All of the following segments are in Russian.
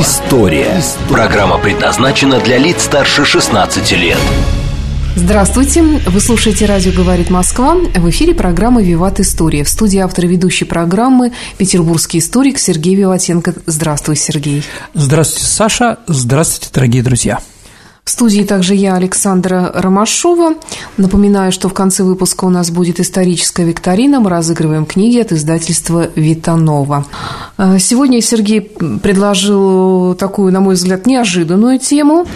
История». Программа предназначена для лиц старше 16 лет. Здравствуйте! Вы слушаете «Радио говорит Москва». В эфире программа «Виват История». В студии автор ведущей программы петербургский историк Сергей Виватенко. Здравствуй, Сергей. Здравствуйте, Саша. Здравствуйте, дорогие друзья. В студии также я, Александра Ромашова. Напоминаю, что в конце выпуска у нас будет историческая викторина. Мы разыгрываем книги от издательства «Витанова». Э, сегодня Сергей предложил такую, на мой взгляд, неожиданную тему,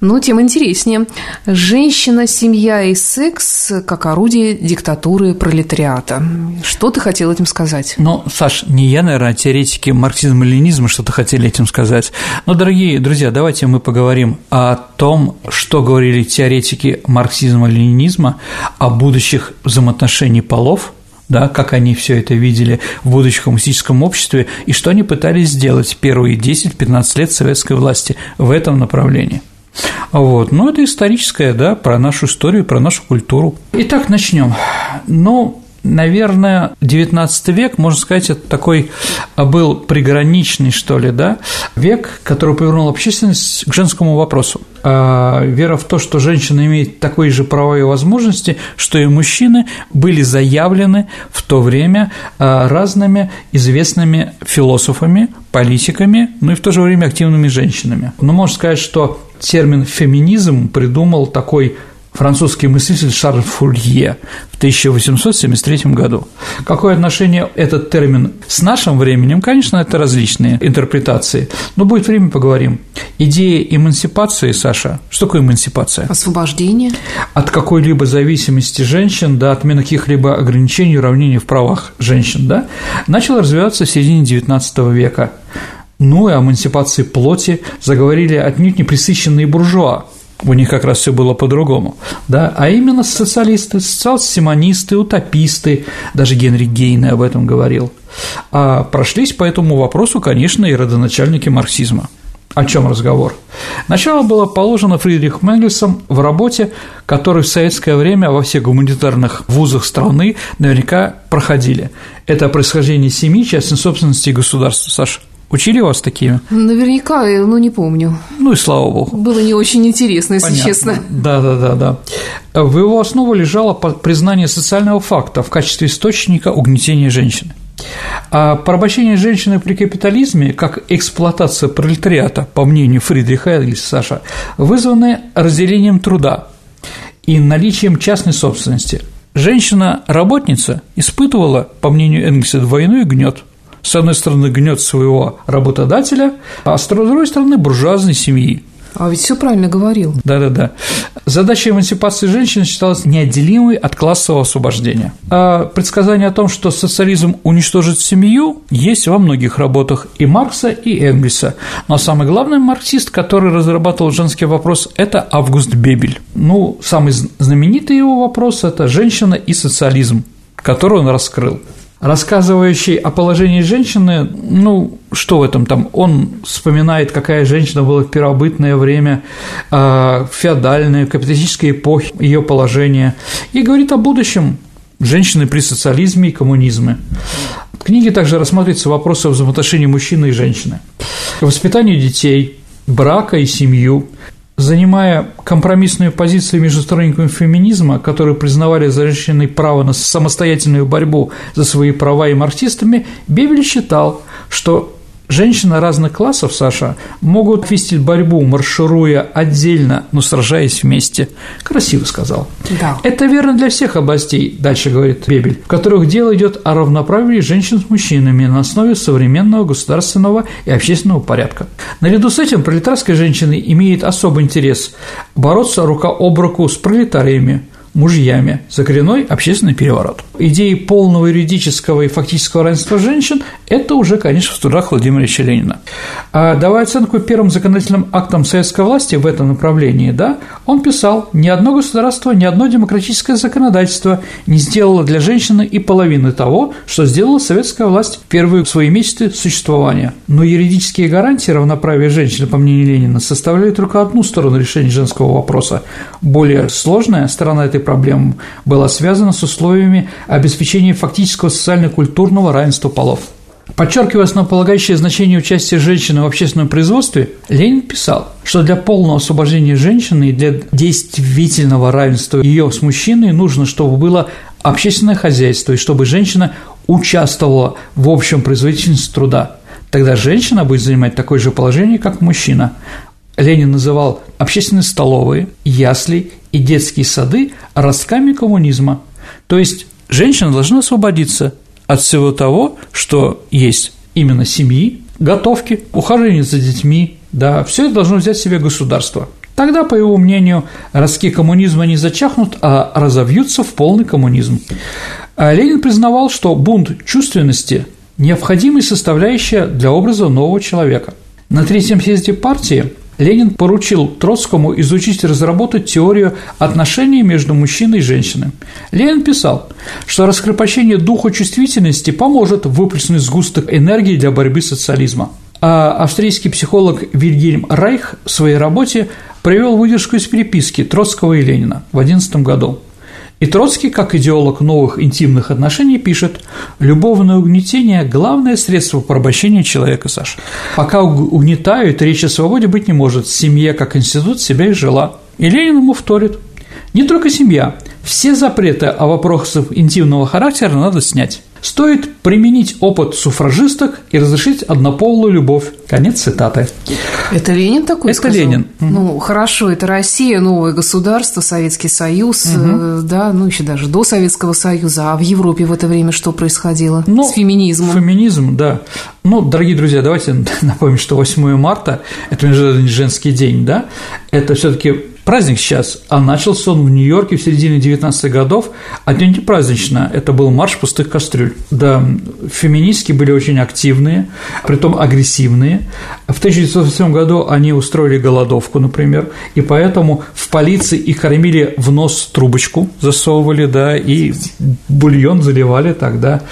но тем интереснее. Женщина, семья и секс как орудие диктатуры пролетариата. Что ты хотел этим сказать? Ну, Саш, не я, наверное, а теоретики марксизма-ленинизма что-то хотели этим сказать. Но, дорогие друзья, давайте мы поговорим о том, том, что говорили теоретики марксизма-ленинизма о будущих взаимоотношении полов, да, как они все это видели в будущем коммунистическом обществе и что они пытались сделать первые 10-15 лет советской власти в этом направлении. Вот. Ну, это историческое, да, про нашу историю, про нашу культуру. Итак, начнем. Ну, наверное, XIX век, можно сказать, это такой а, был приграничный, что ли, да, век, который повернул общественность к женскому вопросу. А, вера в то, что женщина имеет такие же права и возможности, что и мужчины, были заявлены в то время а, разными известными философами, политиками, ну и в то же время активными женщинами. Но можно сказать, что термин «феминизм» придумал такой французский мыслитель Шарль Фурье в 1873 году. Какое отношение этот термин с нашим временем? Конечно, это различные интерпретации, но будет время поговорим. Идея эмансипации, Саша, что такое эмансипация? Освобождение. От какой-либо зависимости женщин, да, отмена каких-либо ограничений, уравнений в правах женщин, да, начала развиваться в середине XIX века. Ну и о эмансипации плоти заговорили отнюдь не присыщенные буржуа, у них как раз все было по-другому, да, а именно социалисты, социал-симонисты, утописты, даже Генри Гейне об этом говорил, а прошлись по этому вопросу, конечно, и родоначальники марксизма. О чем разговор? Начало было положено Фридрихом Энгельсом в работе, которую в советское время во всех гуманитарных вузах страны наверняка проходили. Это происхождение семьи, частной собственности и государства, Саша. Учили вас такими? Наверняка, ну не помню. Ну и слава богу. Было не очень интересно, если Понятно. честно. Да, да, да, да. В его основу лежало признание социального факта в качестве источника угнетения женщины. А порабощение женщины при капитализме, как эксплуатация пролетариата, по мнению Фридриха Энгельса, Саша, вызваны разделением труда и наличием частной собственности. Женщина-работница испытывала, по мнению Энгельса, двойной гнет – с одной стороны, гнет своего работодателя, а с другой стороны, буржуазной семьи. А ведь все правильно говорил. Да-да-да. Задача эмансипации женщин считалась неотделимой от классового освобождения. А предсказание о том, что социализм уничтожит семью, есть во многих работах и Маркса, и Энгельса. Но самый главный марксист, который разрабатывал женский вопрос, это Август Бебель. Ну, самый знаменитый его вопрос – это «Женщина и социализм», который он раскрыл рассказывающий о положении женщины, ну, что в этом там, он вспоминает, какая женщина была в первобытное время, в феодальной, капиталистической эпохе, ее положение, и говорит о будущем женщины при социализме и коммунизме. В книге также рассматриваются вопросы взаимоотношений мужчины и женщины, воспитанию детей, брака и семью, занимая компромиссную позицию между сторонниками феминизма, которые признавали за женщиной право на самостоятельную борьбу за свои права и марксистами, Бебель считал, что Женщины разных классов, Саша, могут вести борьбу, маршируя отдельно, но сражаясь вместе. Красиво сказал. Да. Это верно для всех областей, дальше говорит Бебель, в которых дело идет о равноправии женщин с мужчинами на основе современного государственного и общественного порядка. Наряду с этим пролетарская женщина имеет особый интерес бороться рука об руку с пролетариями, мужьями за коренной общественный переворот. идеи полного юридического и фактического равенства женщин – это уже, конечно, в трудах Владимира Ильича Ленина. А давая оценку первым законодательным актам советской власти в этом направлении, да, он писал, ни одно государство, ни одно демократическое законодательство не сделало для женщины и половины того, что сделала советская власть в первые свои месяцы существования. Но юридические гарантии равноправия женщины, по мнению Ленина, составляют только одну сторону решения женского вопроса. Более сложная сторона этой проблемы была связана с условиями обеспечения фактического социально-культурного равенства полов. Подчеркивая основополагающее значение участия женщины в общественном производстве, Ленин писал, что для полного освобождения женщины и для действительного равенства ее с мужчиной нужно, чтобы было общественное хозяйство и чтобы женщина участвовала в общем производительности труда. Тогда женщина будет занимать такое же положение, как мужчина. Ленин называл общественные столовые, ясли и детские сады ростками коммунизма. То есть женщина должна освободиться от всего того, что есть именно семьи, готовки, ухаживание за детьми, да, все это должно взять себе государство. Тогда, по его мнению, ростки коммунизма не зачахнут, а разовьются в полный коммунизм. А Ленин признавал, что бунт чувственности – необходимая составляющая для образа нового человека. На третьем съезде партии Ленин поручил Троцкому изучить и разработать теорию отношений между мужчиной и женщиной. Ленин писал, что раскрепощение духа чувствительности поможет выплеснуть сгусток энергии для борьбы с социализмом. А австрийский психолог Вильгельм Райх в своей работе привел выдержку из переписки Троцкого и Ленина в 11 году. И Троцкий, как идеолог новых интимных отношений, пишет «Любовное угнетение – главное средство порабощения человека, Саша. Пока угнетают, речь о свободе быть не может. Семья, как институт, себя и жила». И Ленин ему вторит. Не только семья. Все запреты о вопросах интимного характера надо снять. Стоит применить опыт суфражисток и разрешить однополую любовь. Конец цитаты. Это Ленин такой Это сказал? Ленин. Ну, хорошо, это Россия, новое государство, Советский Союз, угу. да, ну, еще даже до Советского Союза. А в Европе в это время что происходило ну, с феминизмом? Феминизм, да. Ну, дорогие друзья, давайте напомним, что 8 марта – это Международный женский день, да? Это все таки праздник сейчас, а начался он в Нью-Йорке в середине 19-х годов, отнюдь не празднично, это был марш пустых кастрюль. Да, феминистки были очень активные, притом агрессивные. В 1908 году они устроили голодовку, например, и поэтому в полиции их кормили в нос трубочку, засовывали, да, и бульон заливали тогда.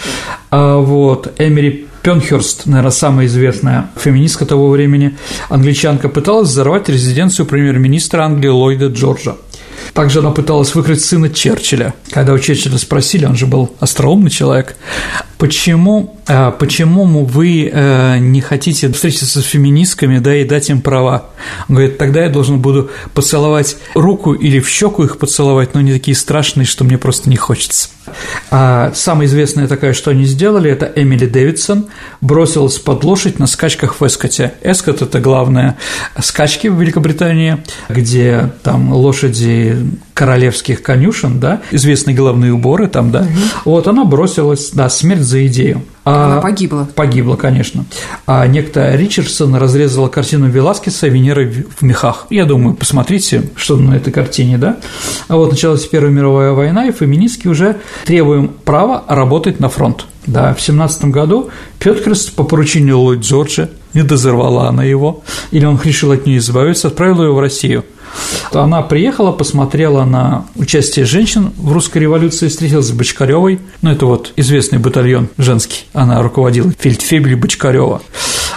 А вот Эмери Пенхерст, наверное, самая известная феминистка того времени, англичанка, пыталась взорвать резиденцию премьер-министра Англии Ллойда Джорджа. Также она пыталась выкрыть сына Черчилля. Когда у Черчилля спросили, он же был остроумный человек, почему, э, почему вы э, не хотите встретиться с феминистками, да, и дать им права? Он говорит, тогда я должен буду поцеловать руку или в щеку их поцеловать, но они такие страшные, что мне просто не хочется. А самая известная такая, что они сделали, это Эмили Дэвидсон бросилась под лошадь на скачках в Эскоте. Эскот – это главная скачки в Великобритании, где там лошади королевских конюшен, да, известные головные уборы там, да, угу. вот она бросилась, да, смерть за идею. А, Она погибла. Погибла, конечно. А некто Ричардсон разрезала картину Веласкеса «Венера в мехах». Я думаю, посмотрите, что на этой картине, да? А вот началась Первая мировая война, и феминистки уже требуем права работать на фронт. Да, в семнадцатом году Пёткрест по поручению Ллойд Джорджа, не дозорвала она его, или он решил от нее избавиться, отправил ее в Россию – она приехала, посмотрела на участие женщин в русской революции, встретилась с Бочкаревой, ну, это вот известный батальон женский, она руководила фельдфебель Бочкарева.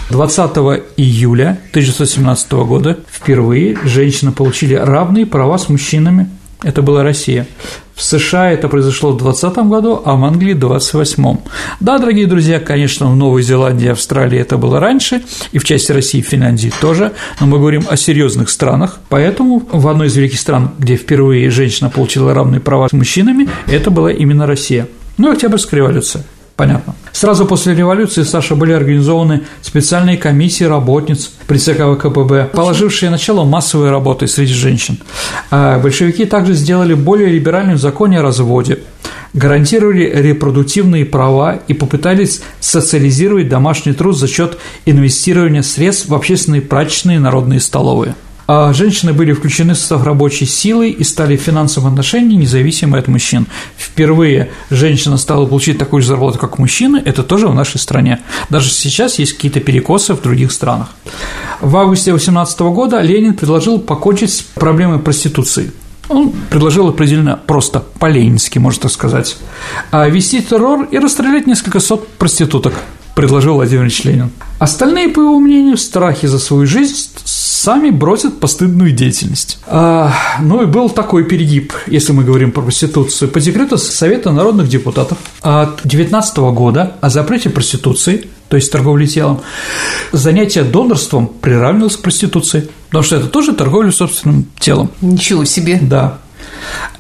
20 июля 1917 года впервые женщины получили равные права с мужчинами это была Россия. В США это произошло в 2020 году, а в Англии – в 28 Да, дорогие друзья, конечно, в Новой Зеландии, Австралии это было раньше, и в части России и Финляндии тоже, но мы говорим о серьезных странах, поэтому в одной из великих стран, где впервые женщина получила равные права с мужчинами, это была именно Россия. Ну и Октябрьская революция. Понятно. Сразу после революции, Саша, были организованы специальные комиссии работниц при ЦК ВКПБ, положившие начало массовой работы среди женщин. А большевики также сделали более либеральным законе о разводе, гарантировали репродуктивные права и попытались социализировать домашний труд за счет инвестирования средств в общественные прачечные народные столовые. А женщины были включены в состав рабочей силы и стали в финансовом отношении независимы от мужчин. Впервые женщина стала получить такую же зарплату, как мужчины, это тоже в нашей стране. Даже сейчас есть какие-то перекосы в других странах. В августе 18 года Ленин предложил покончить с проблемой проституции. Он предложил определенно просто по-ленински, можно так сказать, а вести террор и расстрелять несколько сот проституток, предложил Владимир Ильич Ленин. Остальные, по его мнению, в страхе за свою жизнь сами бросят постыдную деятельность. А, ну и был такой перегиб, если мы говорим про проституцию. По декрету Совета народных депутатов от 19 года о запрете проституции, то есть торговли телом, занятие донорством приравнивалось к проституции, потому что это тоже торговля собственным телом. Ничего себе. Да.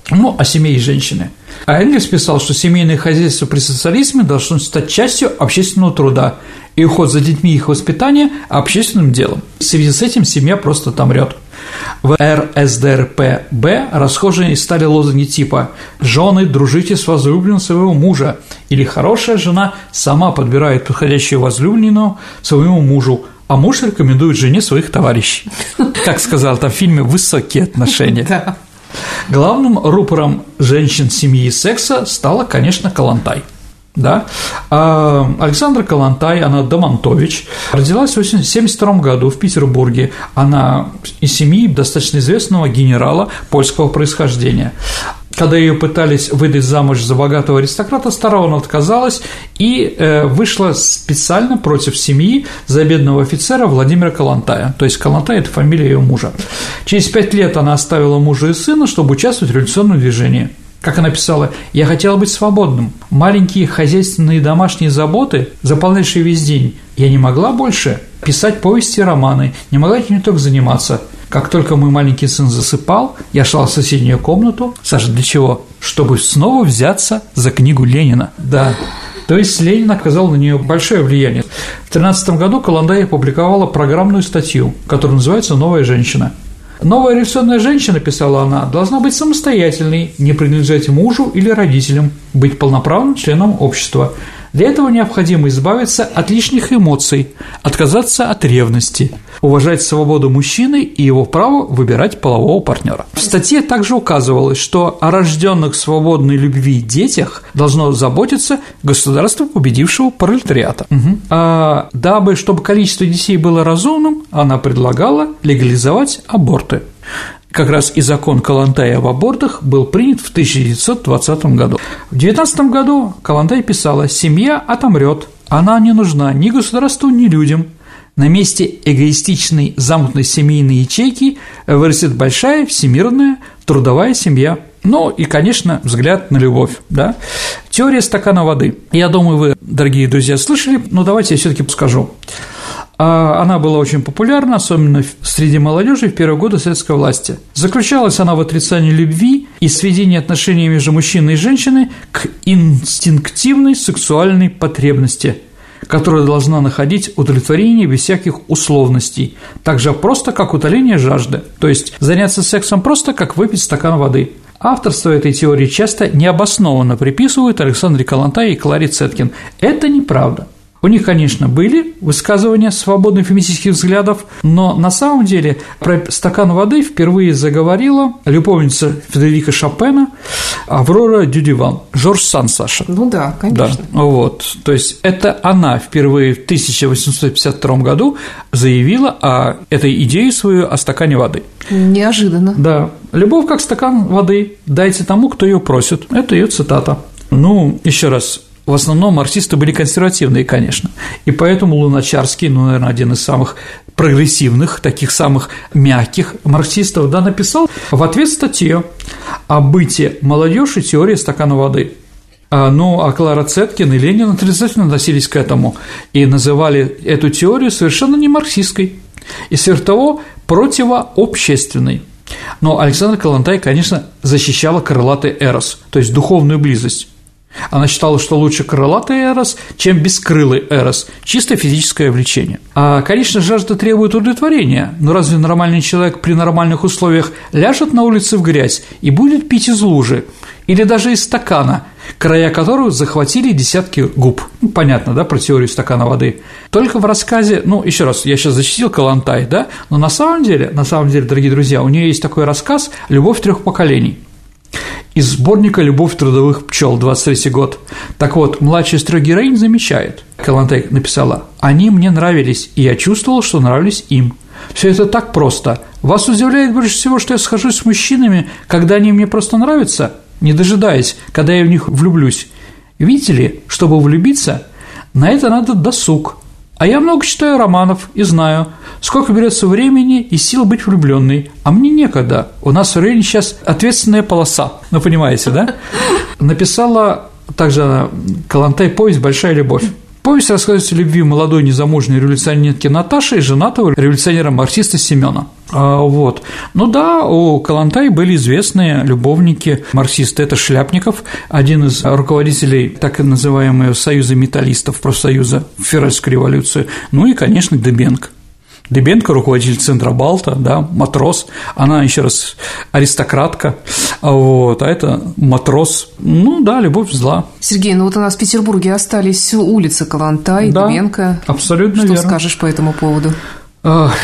Ну, о семье и женщины. А Энгельс писал, что семейное хозяйство при социализме должно стать частью общественного труда и уход за детьми и их воспитание общественным делом. В связи с этим семья просто отомрет. В РСДРПБ расхожие стали лозунги типа «Жены, дружите с возлюбленным своего мужа» или «Хорошая жена сама подбирает подходящую возлюбленную своему мужу, а муж рекомендует жене своих товарищей». Как сказал там в фильме «Высокие отношения». Главным рупором женщин семьи и секса стала, конечно, Калантай – да? А Александра Калантай, она Домонтович, родилась в 1972 году в Петербурге. Она из семьи достаточно известного генерала польского происхождения. Когда ее пытались выдать замуж за богатого аристократа, старого она отказалась и э, вышла специально против семьи за бедного офицера Владимира Калантая. То есть Калантай – это фамилия ее мужа. Через пять лет она оставила мужа и сына, чтобы участвовать в революционном движении – как она писала, «Я хотела быть свободным. Маленькие хозяйственные домашние заботы, заполнявшие весь день. Я не могла больше писать повести и романы, не могла этим только заниматься. Как только мой маленький сын засыпал, я шла в соседнюю комнату. Саша, для чего? Чтобы снова взяться за книгу Ленина. Да, то есть Ленин оказал на нее большое влияние. В 13 году Каландай опубликовала программную статью, которая называется «Новая женщина». Новая революционная женщина, писала она, должна быть самостоятельной, не принадлежать мужу или родителям, быть полноправным членом общества. Для этого необходимо избавиться от лишних эмоций, отказаться от ревности, уважать свободу мужчины и его право выбирать полового партнера. В статье также указывалось, что о рожденных свободной любви детях должно заботиться государство победившего пролетариата. Угу. А дабы, чтобы количество детей было разумным, она предлагала легализовать аборты. Как раз и закон Калантай об абортах был принят в 1920 году. В 19 году Калантай писала «Семья отомрет, она не нужна ни государству, ни людям. На месте эгоистичной замкнутой семейной ячейки вырастет большая всемирная трудовая семья». Ну и, конечно, взгляд на любовь, да. Теория стакана воды. Я думаю, вы, дорогие друзья, слышали, но давайте я все таки скажу. А она была очень популярна, особенно среди молодежи в первые годы советской власти. Заключалась она в отрицании любви и сведении отношений между мужчиной и женщиной к инстинктивной сексуальной потребности – которая должна находить удовлетворение без всяких условностей, так же просто, как утоление жажды, то есть заняться сексом просто, как выпить стакан воды. Авторство этой теории часто необоснованно приписывают Александре Калантай и Кларе Цеткин. Это неправда. У них, конечно, были высказывания свободных феминистических взглядов, но на самом деле про стакан воды впервые заговорила любовница Федерика Шопена Аврора Дюдиван, Жорж Сан, Саша. Ну да, конечно. Да, вот, то есть это она впервые в 1852 году заявила о этой идее свою о стакане воды. Неожиданно. Да. «Любовь как стакан воды, дайте тому, кто ее просит». Это ее цитата. Ну, еще раз, в основном марксисты были консервативные, конечно. И поэтому Луначарский, ну, наверное, один из самых прогрессивных, таких самых мягких марксистов, да, написал в ответ статью о быте молодежи теории стакана воды. А, ну, а Клара Цеткин и Ленин отрицательно относились к этому и называли эту теорию совершенно не марксистской и сверх того противообщественной. Но Александр Калантай, конечно, защищала крылатый эрос, то есть духовную близость. Она считала, что лучше крылатый эрос, чем бескрылый эрос, чисто физическое влечение. А, конечно, жажда требует удовлетворения, но разве нормальный человек при нормальных условиях ляжет на улице в грязь и будет пить из лужи? или даже из стакана, края которого захватили десятки губ. Ну, понятно, да, про теорию стакана воды. Только в рассказе, ну, еще раз, я сейчас защитил Калантай, да, но на самом деле, на самом деле, дорогие друзья, у нее есть такой рассказ «Любовь трех поколений» из сборника «Любовь трудовых пчел», 23 год. Так вот, младшая из трех героинь замечает, Калантай написала, «Они мне нравились, и я чувствовал, что нравлюсь им. Все это так просто. Вас удивляет больше всего, что я схожусь с мужчинами, когда они мне просто нравятся, не дожидаясь, когда я в них влюблюсь. Видите ли, чтобы влюбиться, на это надо досуг. А я много читаю романов и знаю, сколько берется времени и сил быть влюбленной, а мне некогда. У нас в районе сейчас ответственная полоса. Ну, понимаете, да? Написала также Калантай повесть «Большая любовь». Повесть рассказывает о любви молодой незамужней революционерки Наташи и женатого революционера-марксиста Семена. А, вот. Ну да, у Калантай были известные любовники марксисты. Это Шляпников, один из руководителей так называемого Союза металлистов, профсоюза в Февральскую революцию. Ну и, конечно, Дебенко. Дебенко, руководитель Центра Балта, да, матрос, она еще раз аристократка, вот, а это матрос, ну да, любовь зла. Сергей, ну вот у нас в Петербурге остались улицы Калантай, да, Дебенко. абсолютно Что верно. скажешь по этому поводу?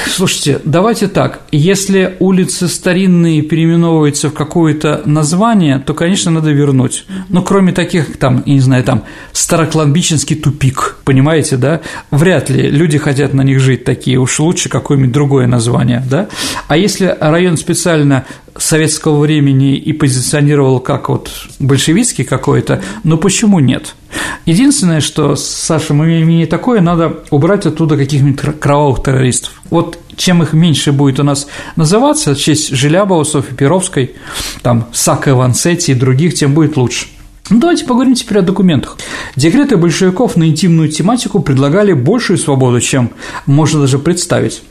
Слушайте, давайте так, если улицы старинные переименовываются в какое-то название, то, конечно, надо вернуть. Но кроме таких, там, я не знаю, там, Старокладбищенский тупик, понимаете, да? Вряд ли люди хотят на них жить такие, уж лучше какое-нибудь другое название, да? А если район специально советского времени и позиционировал как вот большевистский какой-то, но почему нет? Единственное, что, Саша, мы имеем такое, надо убрать оттуда каких-нибудь кровавых террористов. Вот чем их меньше будет у нас называться, в честь Желябова, Софьи Перовской, там, Сака Вансетти и других, тем будет лучше. Ну, давайте поговорим теперь о документах. Декреты большевиков на интимную тематику предлагали большую свободу, чем можно даже представить.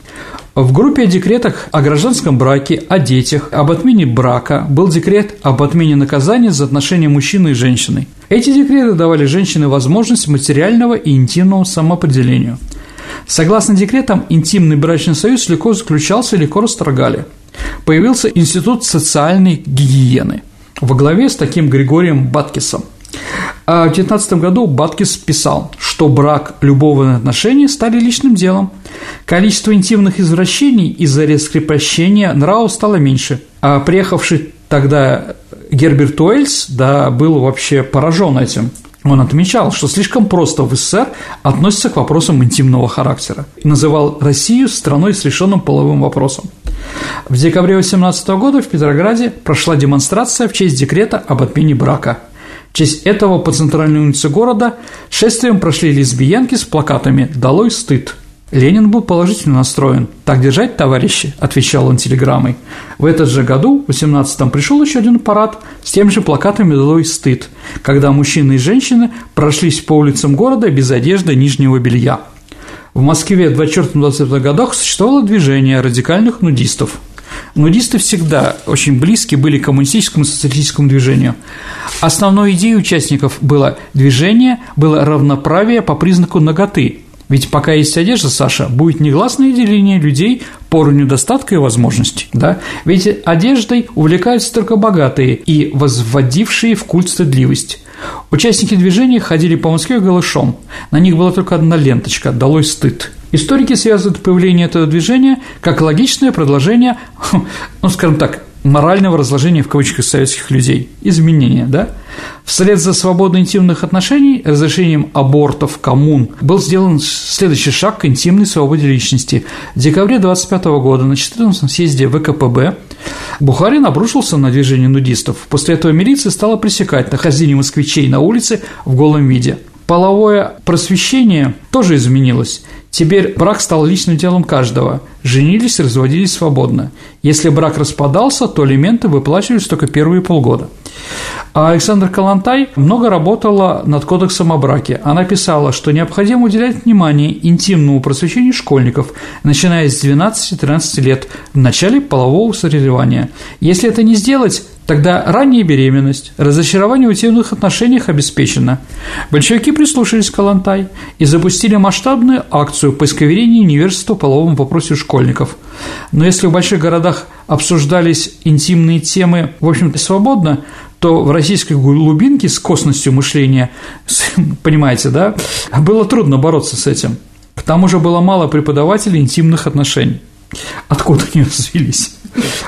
В группе о декретах о гражданском браке, о детях, об отмене брака был декрет об отмене наказания за отношения мужчины и женщины. Эти декреты давали женщине возможность материального и интимного самоопределения. Согласно декретам, интимный брачный союз легко заключался и легко расторгали. Появился институт социальной гигиены во главе с таким Григорием Баткисом – в 19 году Баткис писал, что брак, любовные отношения стали личным делом. Количество интимных извращений из-за раскрепощения нрава стало меньше. А приехавший тогда Герберт Уэльс, да, был вообще поражен этим. Он отмечал, что слишком просто в СССР относится к вопросам интимного характера и называл Россию страной с решенным половым вопросом. В декабре 18 года в Петрограде прошла демонстрация в честь декрета об отмене брака – в честь этого по центральной улице города шествием прошли лесбиянки с плакатами «Долой стыд». Ленин был положительно настроен. «Так держать, товарищи», – отвечал он телеграммой. В этот же году, в 18-м, пришел еще один парад с тем же плакатами «Долой стыд», когда мужчины и женщины прошлись по улицам города без одежды нижнего белья. В Москве в 24-25 годах существовало движение радикальных нудистов – Нудисты всегда очень близки были к коммунистическому и социалистическому движению. Основной идеей участников было движение, было равноправие по признаку ноготы. Ведь пока есть одежда, Саша, будет негласное деление людей по уровню достатка и возможностей, да? Ведь одеждой увлекаются только богатые и возводившие в культ стыдливость. Участники движения ходили по Москве голышом, на них была только одна ленточка «Долой стыд», Историки связывают появление этого движения как логичное продолжение, ну, скажем так, морального разложения в кавычках советских людей, изменения, да? Вслед за свободой интимных отношений, разрешением абортов, коммун, был сделан следующий шаг к интимной свободе личности. В декабре 25 года на 14 съезде ВКПБ Бухарин обрушился на движение нудистов. После этого милиция стала пресекать нахождение москвичей на улице в голом виде. Половое просвещение тоже изменилось. Теперь брак стал личным делом каждого. Женились, разводились свободно. Если брак распадался, то алименты выплачивались только первые полгода. А Александр Калантай много работала над кодексом о браке. Она писала, что необходимо уделять внимание интимному просвещению школьников, начиная с 12-13 лет, в начале полового соревнования. Если это не сделать, Тогда ранняя беременность, разочарование в интимных отношениях обеспечено. Большевики прислушались к Калантай и запустили масштабную акцию по исковерению невежества в половом вопросе школьников. Но если в больших городах обсуждались интимные темы, в общем-то, свободно, то в российской глубинке с косностью мышления, понимаете, да, было трудно бороться с этим. К тому же было мало преподавателей интимных отношений. Откуда они развились?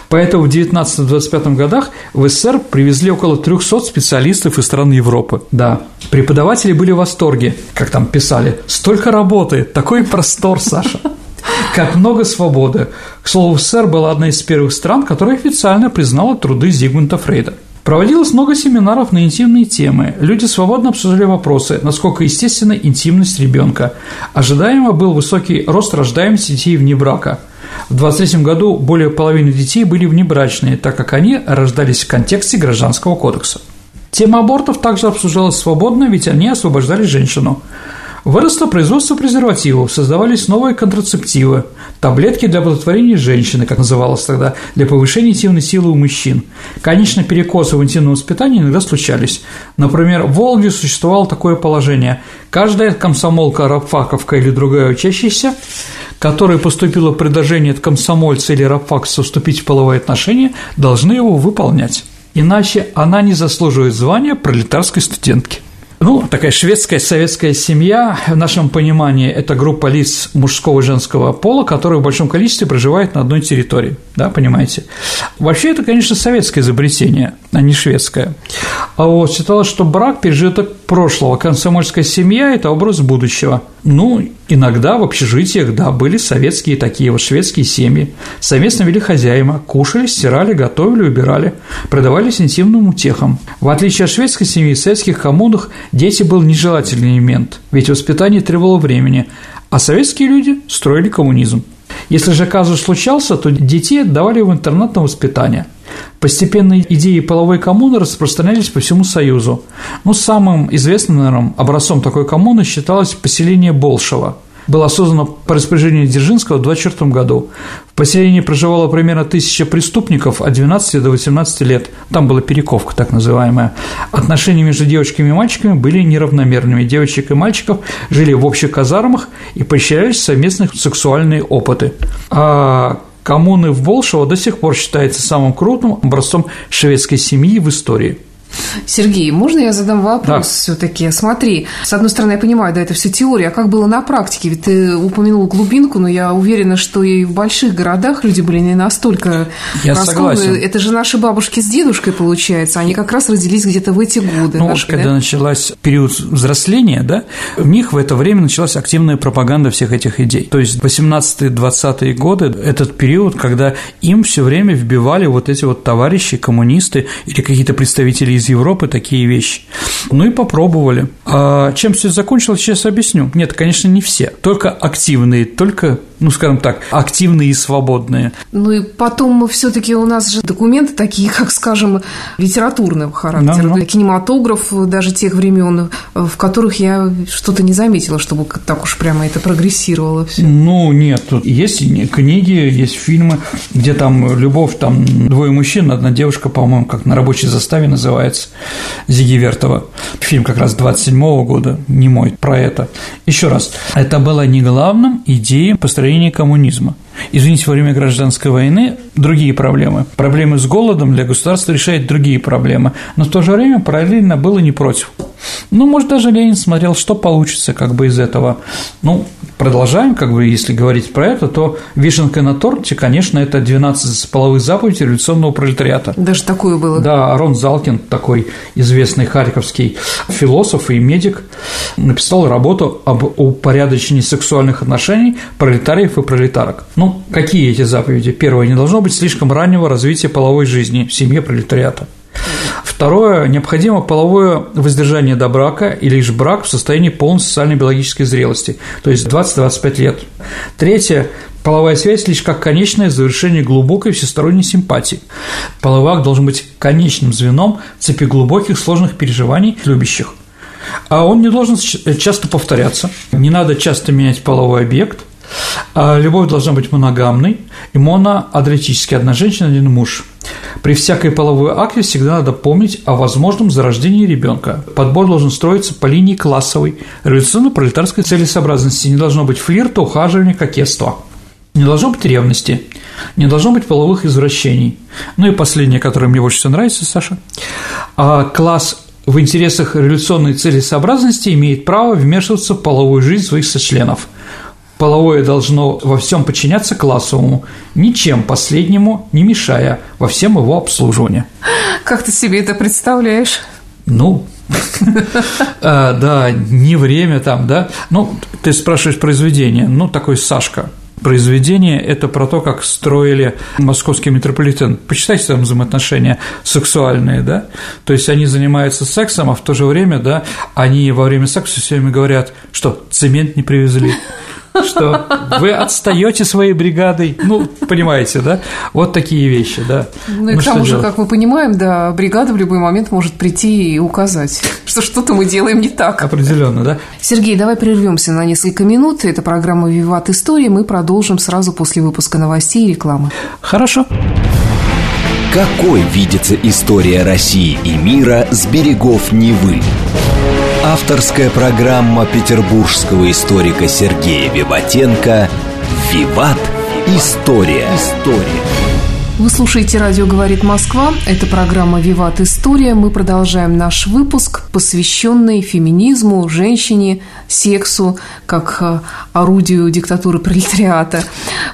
Поэтому в 19-25 годах в СССР привезли около 300 специалистов из стран Европы. Да, преподаватели были в восторге, как там писали, столько работы, такой простор, Саша. Как много свободы. К слову, СССР была одна из первых стран, которая официально признала труды Зигмунда Фрейда. Проводилось много семинаров на интимные темы. Люди свободно обсуждали вопросы, насколько естественна интимность ребенка. Ожидаемо был высокий рост рождаемости детей вне брака. В 23 году более половины детей были внебрачные, так как они рождались в контексте Гражданского кодекса. Тема абортов также обсуждалась свободно, ведь они освобождали женщину. Выросло производство презервативов, создавались новые контрацептивы, таблетки для оплодотворения женщины, как называлось тогда, для повышения интимной силы у мужчин. Конечно, перекосы в интимном воспитании иногда случались. Например, в Волге существовало такое положение. Каждая комсомолка, рабфаковка или другая учащаяся, которая поступила предложение от комсомольца или рабфакса вступить в половые отношения, должны его выполнять. Иначе она не заслуживает звания пролетарской студентки. Ну, такая шведская советская семья, в нашем понимании, это группа лиц мужского и женского пола, которые в большом количестве проживают на одной территории, да, понимаете? Вообще, это, конечно, советское изобретение, а не шведское. А вот считалось, что брак – пережиток прошлого, комсомольская семья – это образ будущего. Ну, иногда в общежитиях, да, были советские такие вот шведские семьи. Совместно вели хозяева, кушали, стирали, готовили, убирали, продавались интимным утехам. В отличие от шведской семьи, в советских коммунах дети был нежелательный элемент, ведь воспитание требовало времени, а советские люди строили коммунизм. Если же казус случался, то детей отдавали в интернат на воспитание. Постепенно идеи половой коммуны распространялись по всему Союзу. Но самым известным, наверное, образцом такой коммуны считалось поселение Болшева – было создано по распоряжению Дзержинского в 24 году. В поселении проживало примерно тысяча преступников от 12 до 18 лет. Там была перековка так называемая. Отношения между девочками и мальчиками были неравномерными. Девочек и мальчиков жили в общих казармах и поощрялись совместные сексуальные опыты. А коммуны в Болшево до сих пор считается самым крутым образцом шведской семьи в истории – Сергей, можно я задам вопрос да. все-таки? Смотри, с одной стороны, я понимаю, да, это все теория, а как было на практике? Ведь ты упомянул глубинку, но я уверена, что и в больших городах люди были не настолько я согласен. Это же наши бабушки с дедушкой, получается, они как раз родились где-то в эти годы. Ну, наши, когда да? началась период взросления, да, в них в это время началась активная пропаганда всех этих идей. То есть 18-20-е годы – этот период, когда им все время вбивали вот эти вот товарищи, коммунисты или какие-то представители из Европы такие вещи. Ну и попробовали. А чем все закончилось, сейчас объясню. Нет, конечно, не все. Только активные, только ну, скажем так, активные и свободные. Ну и потом все-таки у нас же документы такие, как, скажем, литературного характера, да, да. кинематограф даже тех времен, в которых я что-то не заметила, чтобы так уж прямо это прогрессировало все. Ну нет, тут есть книги, есть фильмы, где там любовь, там двое мужчин, одна девушка, по-моему, как на рабочей заставе называется, Зиги Вертова. Фильм как раз 27 -го года, не мой, про это. Еще раз, это было не главным идеей построения коммунизма. Извините, во время гражданской войны другие проблемы. Проблемы с голодом для государства решает другие проблемы, но в то же время параллельно было не против. Ну, может, даже Ленин смотрел, что получится как бы из этого. Ну, продолжаем, как бы, если говорить про это, то вишенка на торте, конечно, это 12 половых заповедей революционного пролетариата. Даже такое было? Да, Арон Залкин, такой известный харьковский философ и медик, написал работу об упорядочении сексуальных отношений пролетариев и пролетарок. Ну, какие эти заповеди? Первое, не должно быть слишком раннего развития половой жизни в семье пролетариата. Второе, необходимо половое воздержание до брака и лишь брак в состоянии полной социальной биологической зрелости, то есть 20-25 лет. Третье, Половая связь лишь как конечное завершение глубокой всесторонней симпатии. Половой акт должен быть конечным звеном цепи глубоких сложных переживаний любящих. А он не должен часто повторяться, не надо часто менять половой объект – любовь должна быть моногамной и моноадритической – одна женщина, один муж. При всякой половой акте всегда надо помнить о возможном зарождении ребенка. Подбор должен строиться по линии классовой, революционно-пролетарской целесообразности. Не должно быть флирта, ухаживания, кокетства. Не должно быть ревности, не должно быть половых извращений. Ну и последнее, которое мне больше всего нравится, Саша. А класс в интересах революционной целесообразности имеет право вмешиваться в половую жизнь своих сочленов. Половое должно во всем подчиняться классовому, ничем последнему не мешая во всем его обслуживании. Как ты себе это представляешь? Ну, а, да, не время там, да. Ну, ты спрашиваешь произведение, ну, такой Сашка, произведение – это про то, как строили московский метрополитен. Почитайте там взаимоотношения сексуальные, да? То есть они занимаются сексом, а в то же время, да, они во время секса все время говорят, что цемент не привезли, что вы отстаете своей бригадой, ну, понимаете, да? Вот такие вещи, да. Ну и ну, к тому же, как мы понимаем, да, бригада в любой момент может прийти и указать, что что-то мы делаем не так. Определенно, да. Сергей, давай прервемся на несколько минут. Это программа «Виват История». Мы продолжим сразу после выпуска новостей и рекламы. Хорошо. Какой видится история России и мира с берегов Невы? Авторская программа петербургского историка Сергея Виватенко «Виват. История». История. Вы слушаете «Радио говорит Москва». Это программа «Виват. История». Мы продолжаем наш выпуск, посвященный феминизму, женщине, сексу, как э, орудию диктатуры пролетариата.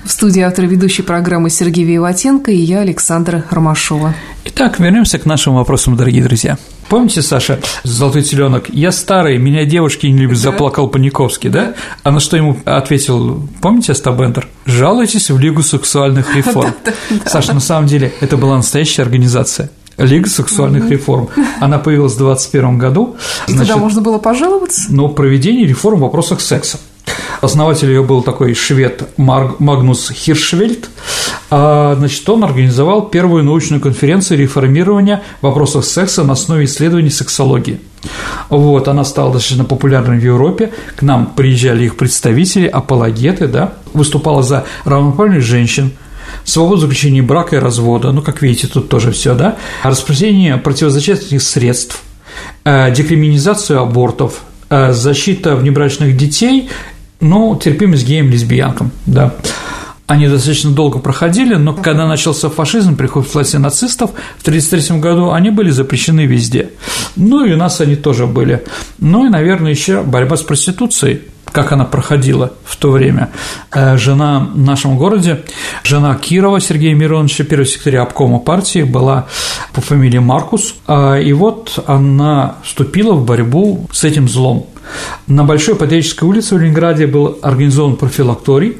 В студии автор ведущей программы Сергей Виватенко и я, Александра Ромашова. Итак, вернемся к нашим вопросам, дорогие друзья. Помните, Саша, «Золотой теленок»? «Я старый, меня девушки не любят», заплакал Паниковский, да? А на что ему ответил, помните, Остап Бендер? «Жалуйтесь в Лигу сексуальных реформ». Саша, на самом деле, это была настоящая организация. Лига сексуальных реформ. Она появилась в 2021 году. И туда можно было пожаловаться? Ну, проведение реформ в вопросах секса. Основатель ее был такой швед Магнус Хиршвельд. А, значит, он организовал первую научную конференцию реформирования вопросов секса на основе исследований сексологии. Вот, она стала достаточно популярной в Европе, к нам приезжали их представители, апологеты, да, выступала за равноправность женщин, свободу заключения брака и развода, ну, как видите, тут тоже все, да, распространение противозачаточных средств, э, декриминизацию абортов, э, защита внебрачных детей, ну, терпимость геям, лесбиянкам, да. Они достаточно долго проходили, но когда начался фашизм, приход к власти нацистов в 1933 году, они были запрещены везде. Ну и у нас они тоже были. Ну и, наверное, еще борьба с проституцией как она проходила в то время. Э, жена в нашем городе, жена Кирова Сергея Мироновича, первого секретаря обкома партии, была по фамилии Маркус, э, и вот она вступила в борьбу с этим злом. На Большой Патриотической улице в Ленинграде был организован профилакторий,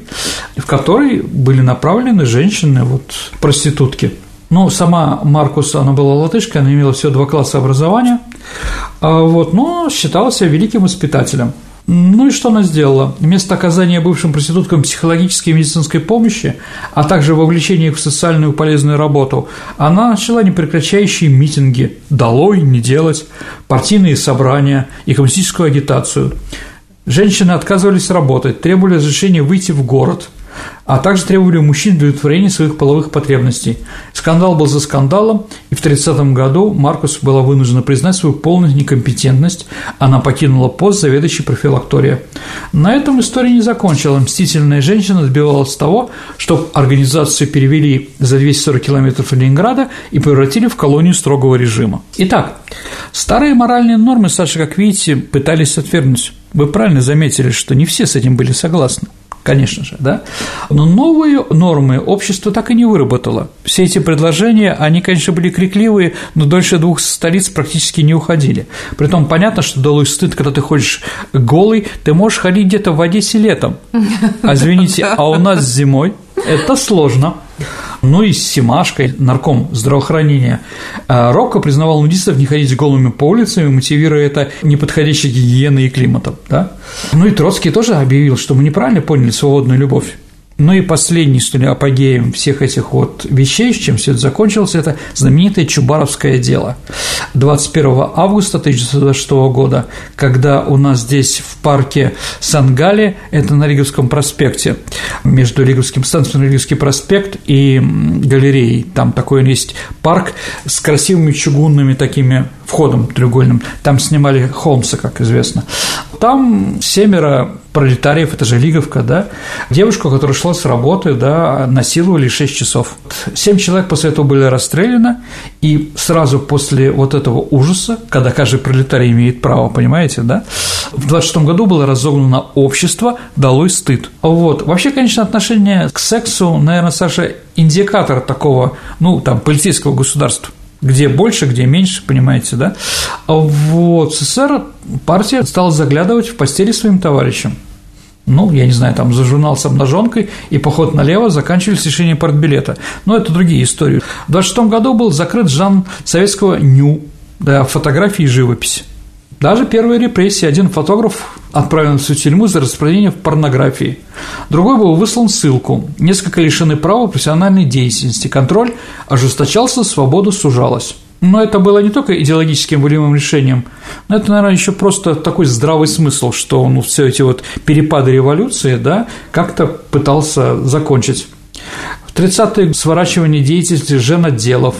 в который были направлены женщины, вот, проститутки. Ну, сама Маркус, она была латышкой, она имела всего два класса образования, а вот, но считалась великим воспитателем – ну и что она сделала? Вместо оказания бывшим проституткам психологической и медицинской помощи, а также вовлечения их в социальную полезную работу, она начала непрекращающие митинги «долой», «не делать», партийные собрания и коммунистическую агитацию. Женщины отказывались работать, требовали разрешения выйти в город – а также требовали у мужчин удовлетворения своих половых потребностей. Скандал был за скандалом, и в 1930 году Маркус была вынуждена признать свою полную некомпетентность, она покинула пост заведующей профилактория. На этом история не закончилась. Мстительная женщина добивалась того, чтобы организацию перевели за 240 километров Ленинграда и превратили в колонию строгого режима. Итак, старые моральные нормы, Саша, как видите, пытались отвергнуть. Вы правильно заметили, что не все с этим были согласны конечно же, да, но новые нормы общество так и не выработало. Все эти предложения, они, конечно, были крикливые, но дольше двух столиц практически не уходили. Притом понятно, что долой стыд, когда ты ходишь голый, ты можешь ходить где-то в Одессе летом, а извините, а у нас зимой это сложно. Ну и с Симашкой, нарком здравоохранения, а, Рокко признавал нудистов не ходить голыми по улицам, мотивируя это неподходящей гигиеной и климатом. Да? Ну и Троцкий тоже объявил, что мы неправильно поняли свободную любовь. Ну и последний, что ли, апогеем всех этих вот вещей, с чем все это закончилось, это знаменитое Чубаровское дело. 21 августа 1926 года, когда у нас здесь в парке Сангали, это на Риговском проспекте, между Риговским станцией Риговский проспект и галереей, там такой есть парк с красивыми чугунными такими входом треугольным. Там снимали Холмса, как известно. Там семеро пролетариев, это же Лиговка, да, девушку, которая шла с работы, да, насиловали 6 часов. Семь человек после этого были расстреляны, и сразу после вот этого ужаса, когда каждый пролетарий имеет право, понимаете, да, в 26 году было разогнано общество «Долой стыд». Вот. Вообще, конечно, отношение к сексу, наверное, Саша, индикатор такого, ну, там, полицейского государства где больше, где меньше, понимаете, да? А вот СССР партия стала заглядывать в постели своим товарищам. Ну, я не знаю, там за журнал с обнаженкой и поход налево заканчивались решением партбилета. Но это другие истории. В 26 году был закрыт жанр советского ню, да, фотографии и живописи. Даже первые репрессии. Один фотограф отправлен в тюрьму за распространение порнографии. Другой был выслан ссылку. Несколько лишены права профессиональной деятельности. Контроль ожесточался, свобода сужалась. Но это было не только идеологическим волевым решением, но это, наверное, еще просто такой здравый смысл, что он ну, все эти вот перепады революции, да, как-то пытался закончить. В 30-е сворачивание деятельности женотделов,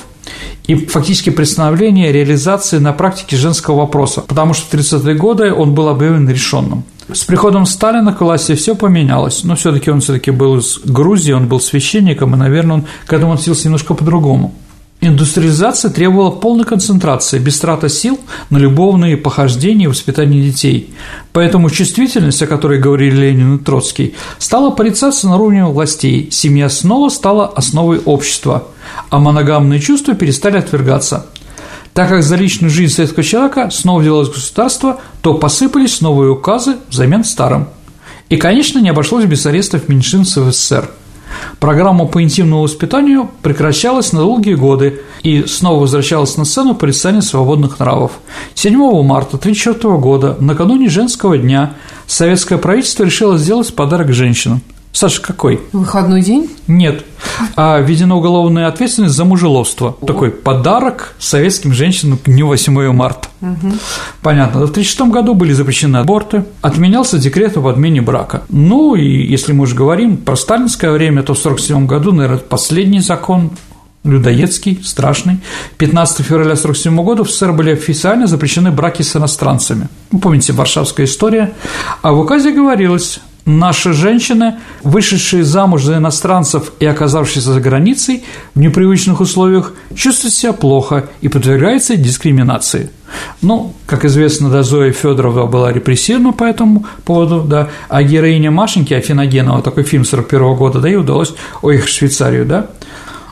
и фактически представление реализации на практике женского вопроса, потому что в 30-е годы он был объявлен решенным. С приходом Сталина к власти все поменялось, но все-таки он все-таки был из Грузии, он был священником, и, наверное, он к этому относился немножко по-другому. Индустриализация требовала полной концентрации, без траты сил на любовные похождения и воспитание детей. Поэтому чувствительность, о которой говорили Ленин и Троцкий, стала порицаться на уровне властей, семья снова стала основой общества, а моногамные чувства перестали отвергаться. Так как за личную жизнь советского человека снова делалось государство, то посыпались новые указы взамен старым. И, конечно, не обошлось без арестов меньшинств в СССР – Программа по интимному воспитанию прекращалась на долгие годы и снова возвращалась на сцену порицания свободных нравов. 7 марта 1934 года, накануне женского дня, советское правительство решило сделать подарок женщинам – Саша, какой? Выходной день? Нет. А введена уголовная ответственность за мужеловство. О. Такой подарок советским женщинам к дню 8 марта. Угу. Понятно. В 1936 году были запрещены аборты, отменялся декрет об отмене брака. Ну и если мы уже говорим про сталинское время, то в 1947 году, наверное, последний закон людоедский, страшный. 15 февраля 1947 года в СССР были официально запрещены браки с иностранцами. Вы помните, Варшавская история. А в указе говорилось, Наши женщины, вышедшие замуж за иностранцев и оказавшиеся за границей в непривычных условиях, чувствуют себя плохо и подвергаются дискриминации. Ну, как известно, да, Зоя Федорова была репрессирована по этому поводу, да, а героиня Машеньки Афиногенова, такой фильм 41 года, да, ей удалось уехать в Швейцарию, да,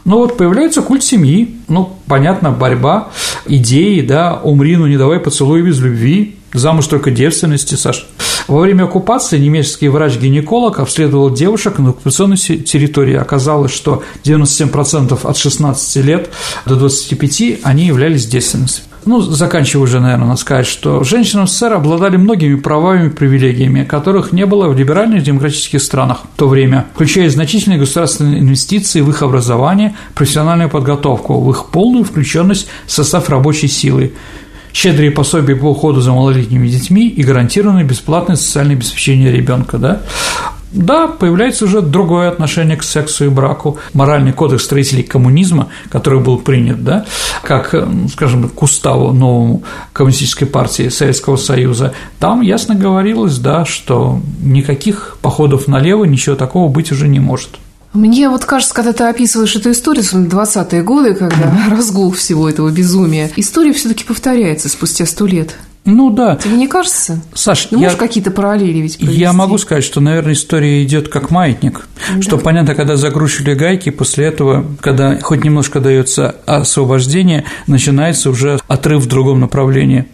ну вот появляется культ семьи, ну, понятно, борьба, идеи, да, умри, ну не давай поцелуй без любви, замуж только девственности, Саш. Во время оккупации немецкий врач-гинеколог обследовал девушек на оккупационной территории. Оказалось, что 97% от 16 лет до 25 они являлись девственницами. Ну, заканчивая уже, наверное, надо сказать, что женщины в СССР обладали многими правами и привилегиями, которых не было в либеральных демократических странах в то время, включая значительные государственные инвестиции в их образование, профессиональную подготовку, в их полную включенность в состав рабочей силы, щедрые пособия по уходу за малолетними детьми и гарантированное бесплатное социальное обеспечение ребенка, да, да, появляется уже другое отношение к сексу и браку. Моральный кодекс строителей коммунизма, который был принят, да, как, скажем, к уставу новому коммунистической партии Советского Союза, там ясно говорилось, да, что никаких походов налево, ничего такого быть уже не может. Мне вот кажется, когда ты описываешь эту историю, 20-е годы, когда разгул всего этого безумия, история все таки повторяется спустя сто лет. Ну да. Тебе не кажется? Саш, ну, я, можешь какие-то параллели ведь провести? Я могу сказать, что, наверное, история идет как маятник. Да. Что понятно, когда закручивали гайки, после этого, когда хоть немножко дается освобождение, начинается уже отрыв в другом направлении.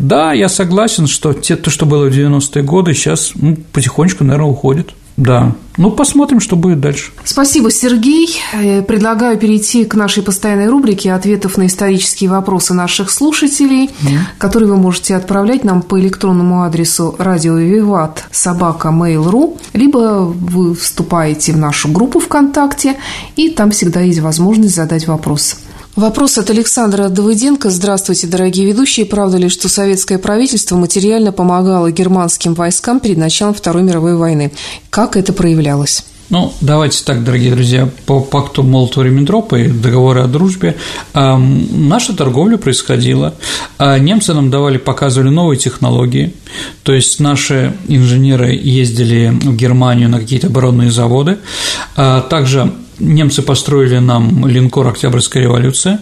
Да, я согласен, что те, то, что было в 90-е годы, сейчас ну, потихонечку, наверное, уходит. Да. Ну, посмотрим, что будет дальше. Спасибо, Сергей. Э, предлагаю перейти к нашей постоянной рубрике ответов на исторические вопросы наших слушателей, mm. которые вы можете отправлять нам по электронному адресу радио Виват собака mail.ru, либо вы вступаете в нашу группу ВКонтакте, и там всегда есть возможность задать вопрос. Вопрос от Александра Давыденко. Здравствуйте, дорогие ведущие. Правда ли, что советское правительство материально помогало германским войскам перед началом Второй мировой войны? Как это проявлялось? Ну, давайте так, дорогие друзья, по пакту Молотова-Риббентропа и договору о дружбе наша торговля происходила. Э, немцы нам давали, показывали новые технологии, то есть наши инженеры ездили в Германию на какие-то оборонные заводы, э, также немцы построили нам линкор «Октябрьская революция»,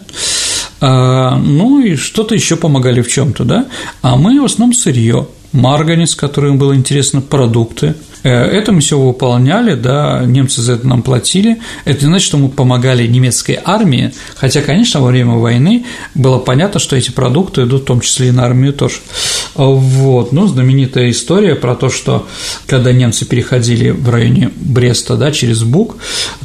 ну и что-то еще помогали в чем-то, да, а мы в основном сырье, марганец, который им было интересно, продукты, это мы все выполняли, да, немцы за это нам платили. Это не значит, что мы помогали немецкой армии, хотя, конечно, во время войны было понятно, что эти продукты идут в том числе и на армию тоже. Вот, ну, знаменитая история про то, что когда немцы переходили в районе Бреста, да, через Буг,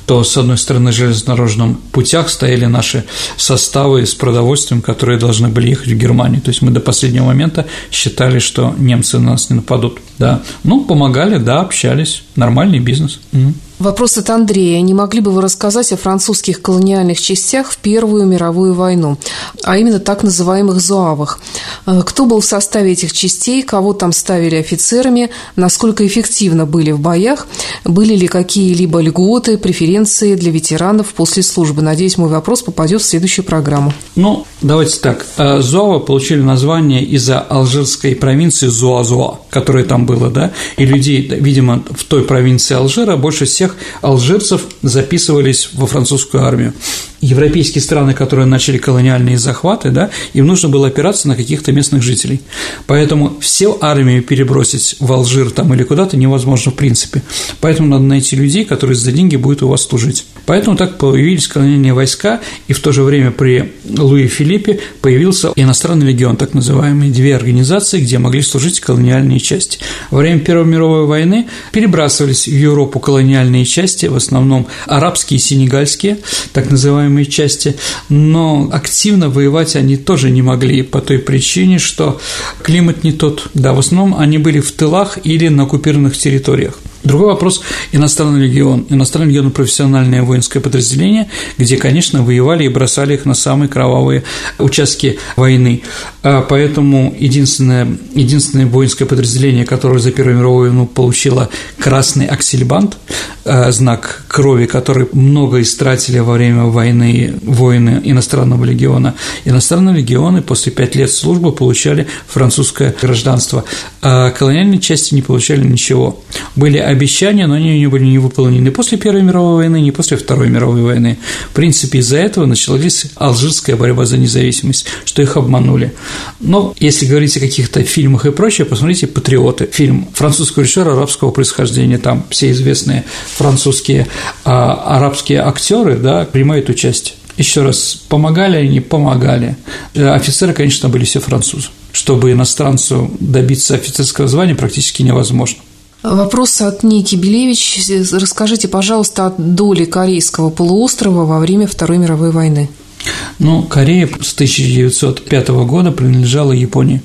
то, с одной стороны, на железнодорожном путях стояли наши составы с продовольствием, которые должны были ехать в Германию. То есть мы до последнего момента считали, что немцы на нас не нападут, да. Ну, помогали, да, общались, нормальный бизнес. Угу. Вопрос от Андрея. Не могли бы вы рассказать о французских колониальных частях в Первую мировую войну, а именно так называемых зуавах? Э, кто был в составе этих частей, кого там ставили офицерами, насколько эффективно были в боях, были ли какие-либо льготы, преференции для ветеранов после службы? Надеюсь, мой вопрос попадет в следующую программу. Ну, давайте так. Э, Зуавы получили название из-за алжирской провинции Зуазуа, которая там была, да, и людей, видимо, в той провинции Алжира больше всех алжирцев записывались во французскую армию европейские страны, которые начали колониальные захваты, да, им нужно было опираться на каких-то местных жителей. Поэтому всю армию перебросить в Алжир там или куда-то невозможно в принципе. Поэтому надо найти людей, которые за деньги будут у вас служить. Поэтому так появились колониальные войска, и в то же время при Луи Филиппе появился иностранный легион, так называемые две организации, где могли служить колониальные части. Во время Первой мировой войны перебрасывались в Европу колониальные части, в основном арабские и сенегальские, так называемые части, но активно воевать они тоже не могли по той причине, что климат не тот. Да, в основном они были в тылах или на оккупированных территориях. Другой вопрос – иностранный легион. Иностранный легион – профессиональное воинское подразделение, где, конечно, воевали и бросали их на самые кровавые участки войны. А поэтому единственное, единственное воинское подразделение, которое за Первую мировую войну получило красный аксельбант, а, знак крови, который много истратили во время войны воины иностранного легиона. Иностранные легионы после пять лет службы получали французское гражданство, а колониальные части не получали ничего. Были обещания, но они не были не выполнены после Первой мировой войны, не после Второй мировой войны. В принципе, из-за этого началась алжирская борьба за независимость, что их обманули. Но если говорить о каких-то фильмах и прочее, посмотрите «Патриоты», фильм французского режиссера арабского происхождения, там все известные французские а, арабские актеры да, принимают участие. Еще раз, помогали они, помогали. Э, офицеры, конечно, были все французы. Чтобы иностранцу добиться офицерского звания практически невозможно. Вопрос от Ники Белевич. Расскажите, пожалуйста, о доле Корейского полуострова во время Второй мировой войны. Ну, Корея с 1905 года принадлежала Японии.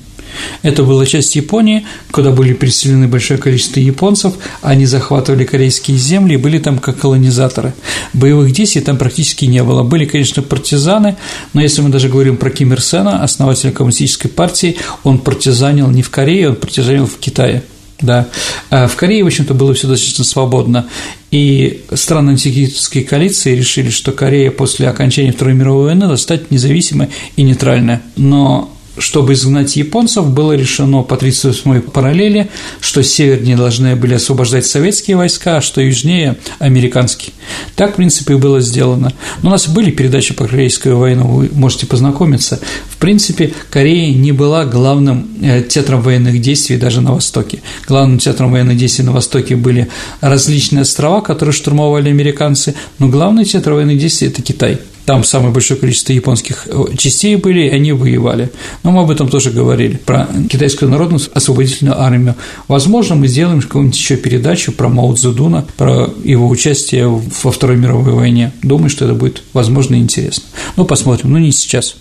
Это была часть Японии, куда были переселены большое количество японцев, они захватывали корейские земли и были там как колонизаторы. Боевых действий там практически не было. Были, конечно, партизаны, но если мы даже говорим про Ким Ир Сена, основателя коммунистической партии, он партизанил не в Корее, он партизанил в Китае. Да. А в Корее, в общем-то, было все достаточно свободно. И страны антигитовской коалиции решили, что Корея после окончания Второй мировой войны должна стать независимой и нейтральной. Но чтобы изгнать японцев, было решено по 38-й параллели, что севернее должны были освобождать советские войска, а что южнее – американские. Так, в принципе, и было сделано. Но у нас были передачи по Корейской войне, вы можете познакомиться. В принципе, Корея не была главным э, театром военных действий даже на Востоке. Главным театром военных действий на Востоке были различные острова, которые штурмовали американцы, но главный театр военных действий – это Китай – там самое большое количество японских э, частей были, и они воевали. Но мы об этом тоже говорили, про китайскую народную освободительную армию. Возможно, мы сделаем какую-нибудь еще передачу про Мао Цзэдуна, про его участие во Второй мировой войне. Думаю, что это будет, возможно, интересно. Ну, посмотрим, но не сейчас.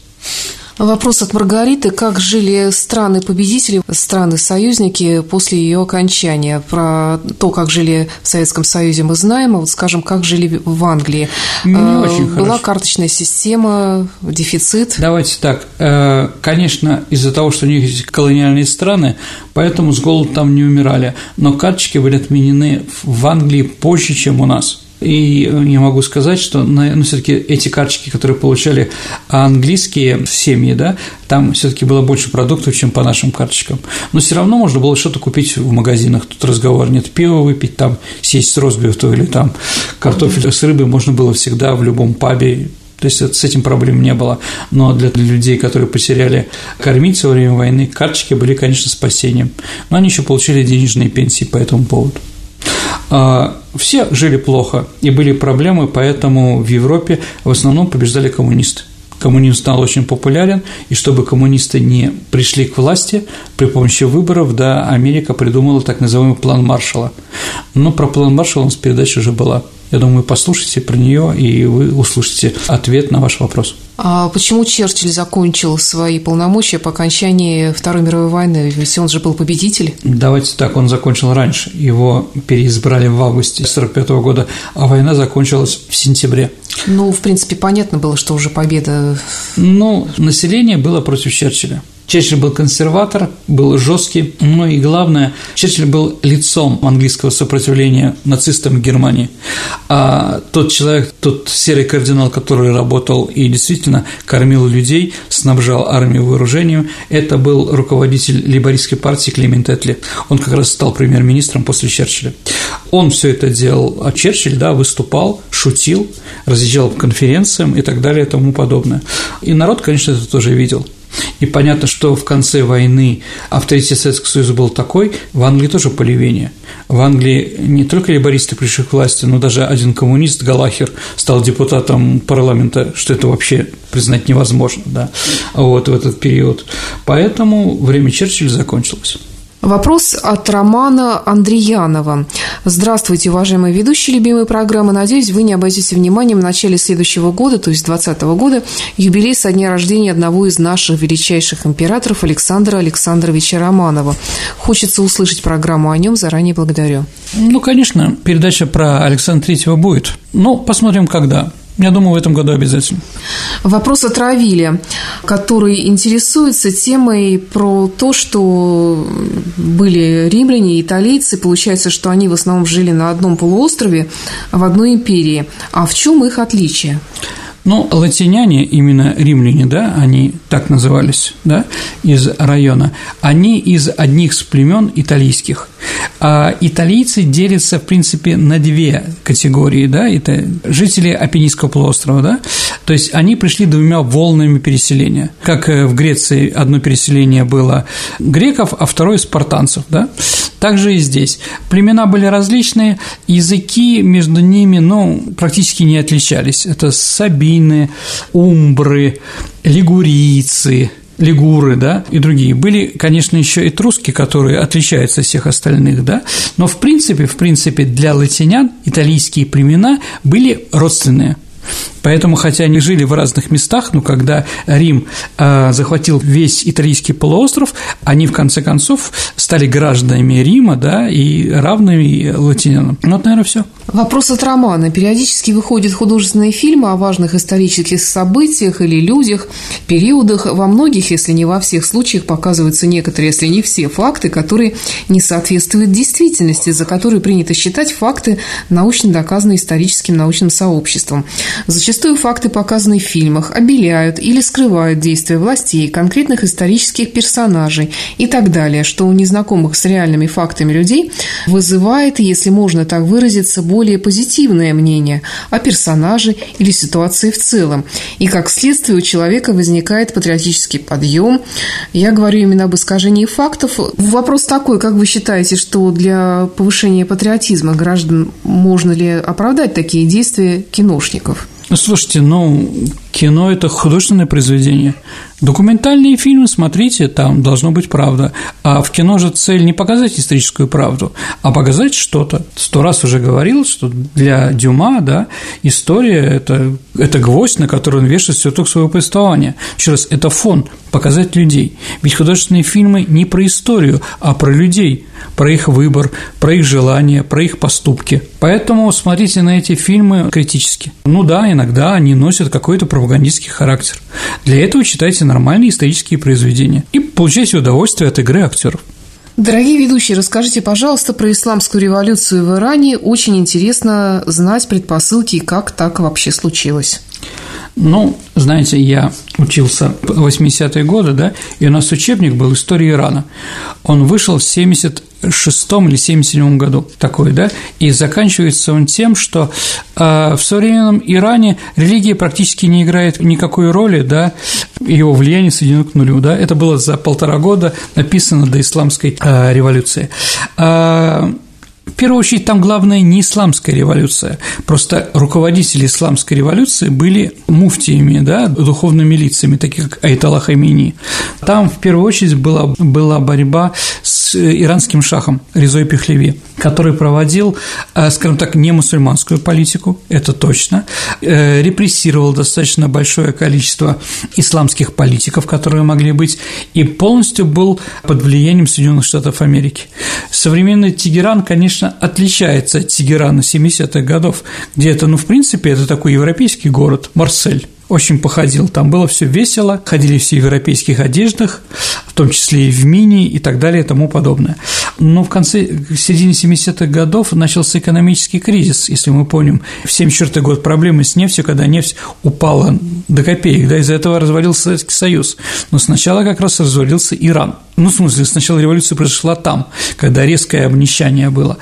Вопрос от Маргариты. Как жили страны-победители, страны-союзники после ее окончания? Про то, как жили в Советском Союзе, мы знаем, а вот, скажем, как жили в Англии. Не очень Была хорошо. карточная система, дефицит? Давайте так. Э, Конечно, из-за того, что у них есть колониальные страны, поэтому с голоду там не умирали. Но карточки были отменены в Англии позже, чем у нас. И я могу сказать, что ну, все-таки эти карточки, которые получали английские семьи, да, там все-таки было больше продуктов, чем по нашим карточкам. Но все равно можно было что-то купить в магазинах. Тут разговор нет, пиво выпить, там съесть с розбифту или там картофель с рыбой можно было всегда в любом пабе то есть с этим проблем не было. Но для людей, которые потеряли кормиться во время войны, карточки были, конечно, спасением. Но они еще получили денежные пенсии по этому поводу. А, все жили плохо, и были проблемы, поэтому в Европе в основном побеждали коммунисты. Коммунизм стал очень популярен, и чтобы коммунисты не пришли к власти, при помощи выборов, да, Америка придумала так называемый план Маршалла. Но про план Маршалла у нас передача уже была. Я думаю, послушайте про нее, и вы услышите ответ на ваш вопрос. А почему Черчилль закончил свои полномочия по окончании Второй мировой войны? Ведь он же был победитель. Давайте так, он закончил раньше. Его переизбрали в августе 1945 года, а война закончилась в сентябре. Ну, в принципе, понятно было, что уже победа. Ну, население было против Черчилля. Черчилль был консерватор, был жесткий, ну и главное, Черчилль был лицом английского сопротивления нацистам Германии. А тот человек, тот серый кардинал, который работал и действительно кормил людей, снабжал армию вооружением, это был руководитель лейбористской партии Клемент Этли. Он как раз стал премьер-министром после Черчилля. Он все это делал, а Черчилль, да, выступал, шутил, разъезжал по конференциям и так далее и тому подобное. И народ, конечно, это тоже видел. И понятно, что в конце войны авторитет Советского Союза был такой, в Англии тоже поливение. В Англии не только лейбористы пришли к власти, но даже один коммунист, Галахер, стал депутатом парламента, что это вообще признать невозможно, да, вот в этот период. Поэтому время Черчилля закончилось. Вопрос от Романа Андреянова. Здравствуйте, уважаемые ведущие любимой программы. Надеюсь, вы не обойдете вниманием в начале следующего года, то есть 2020 года, юбилей со дня рождения одного из наших величайших императоров Александра Александровича Романова. Хочется услышать программу о нем, заранее благодарю. Ну, конечно, передача про Александра Третьего будет. Но посмотрим, когда. Я думаю, в этом году обязательно. Вопрос от Равиля, который интересуется темой про то, что были римляне, италийцы. Получается, что они в основном жили на одном полуострове, в одной империи. А в чем их отличие? Ну, латиняне, именно римляне, да, они так назывались, да, из района, они из одних с племен италийских. А италийцы делятся, в принципе, на две категории, да, это жители Апеннинского полуострова, да, то есть они пришли двумя волнами переселения. Как в Греции одно переселение было греков, а второе спартанцев, да, также и здесь. Племена были различные, языки между ними, ну, практически не отличались. Это сабины, умбры, лигурийцы, лигуры, да, и другие. Были, конечно, еще и труски, которые отличаются от всех остальных, да, но в принципе, в принципе, для латинян итальянские племена были родственные. Поэтому, хотя они жили в разных местах, но когда Рим э, захватил весь итальянский полуостров, они в конце концов стали гражданами Рима, да, и равными латинянам. Ну, вот, наверное, все. Вопрос от Романа. Периодически выходят художественные фильмы о важных исторических событиях или людях, периодах. Во многих, если не во всех случаях, показываются некоторые, если не все, факты, которые не соответствуют действительности, за которые принято считать факты научно доказанные историческим научным сообществом. Зачастую факты, показанные в фильмах, обеляют или скрывают действия властей, конкретных исторических персонажей и так далее, что у незнакомых с реальными фактами людей вызывает, если можно так выразиться, более позитивное мнение о персонаже или ситуации в целом. И как следствие у человека возникает патриотический подъем. Я говорю именно об искажении фактов. Вопрос такой, как вы считаете, что для повышения патриотизма граждан можно ли оправдать такие действия киношников? Ну, слушайте, ну, кино – это художественное произведение. Документальные фильмы, смотрите, там должно быть правда. А в кино же цель не показать историческую правду, а показать что-то. Сто раз уже говорил, что для Дюма, да, история – это, это гвоздь, на который он вешает сюртук своего повествования. Еще раз, это фон, показать людей. Ведь художественные фильмы не про историю, а про людей, про их выбор, про их желания, про их поступки. Поэтому смотрите на эти фильмы критически. Ну да, иногда они носят какой-то пропагандистский характер. Для этого читайте нормальные исторические произведения и получайте удовольствие от игры актеров. Дорогие ведущие, расскажите, пожалуйста, про исламскую революцию в Иране. Очень интересно знать предпосылки, как так вообще случилось. Ну, знаете, я учился в 80-е годы, да, и у нас учебник был «История Ирана». Он вышел в 76-м или 77-м году такой, да, и заканчивается он тем, что э, в современном Иране религия практически не играет никакой роли, да, его влияние сведено к нулю, да, это было за полтора года написано до исламской э, революции. Э, в первую очередь, там главное не исламская революция. Просто руководители исламской революции были муфтиями, да, духовными лицами, таких как Айтала Хамини. Там в первую очередь была, была борьба с иранским шахом Резой Пехлеви, который проводил, э, скажем так, не мусульманскую политику, это точно, э, репрессировал достаточно большое количество исламских политиков, которые могли быть, и полностью был под влиянием Соединенных Штатов Америки. Современный Тегеран, конечно, конечно, отличается от Тегерана 70-х годов, где это, ну, в принципе, это такой европейский город, Марсель очень походил. Там было все весело, ходили все в европейских одеждах, в том числе и в мини и так далее и тому подобное. Но в конце, в середине 70-х годов начался экономический кризис, если мы помним. В 74 год проблемы с нефтью, когда нефть упала до копеек, да, из-за этого развалился Советский Союз. Но сначала как раз развалился Иран. Ну, в смысле, сначала революция произошла там, когда резкое обнищание было,